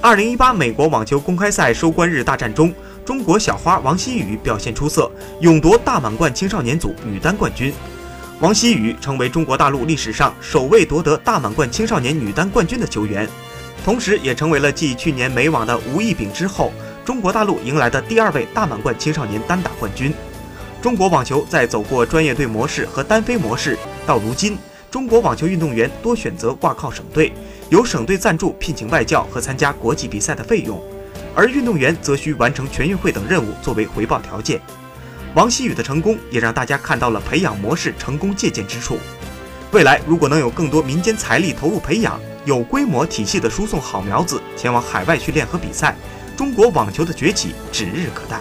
二零一八美国网球公开赛收官日大战中，中国小花王希雨表现出色，勇夺大满贯青少年组女单冠军。王希雨成为中国大陆历史上首位夺得大满贯青少年女单冠军的球员，同时也成为了继去年美网的吴亦丙之后，中国大陆迎来的第二位大满贯青少年单打冠军。中国网球在走过专业队模式和单飞模式，到如今，中国网球运动员多选择挂靠省队，由省队赞助聘请外教和参加国际比赛的费用，而运动员则需完成全运会等任务作为回报条件。王希雨的成功也让大家看到了培养模式成功借鉴之处。未来如果能有更多民间财力投入培养，有规模体系的输送好苗子前往海外训练和比赛，中国网球的崛起指日可待。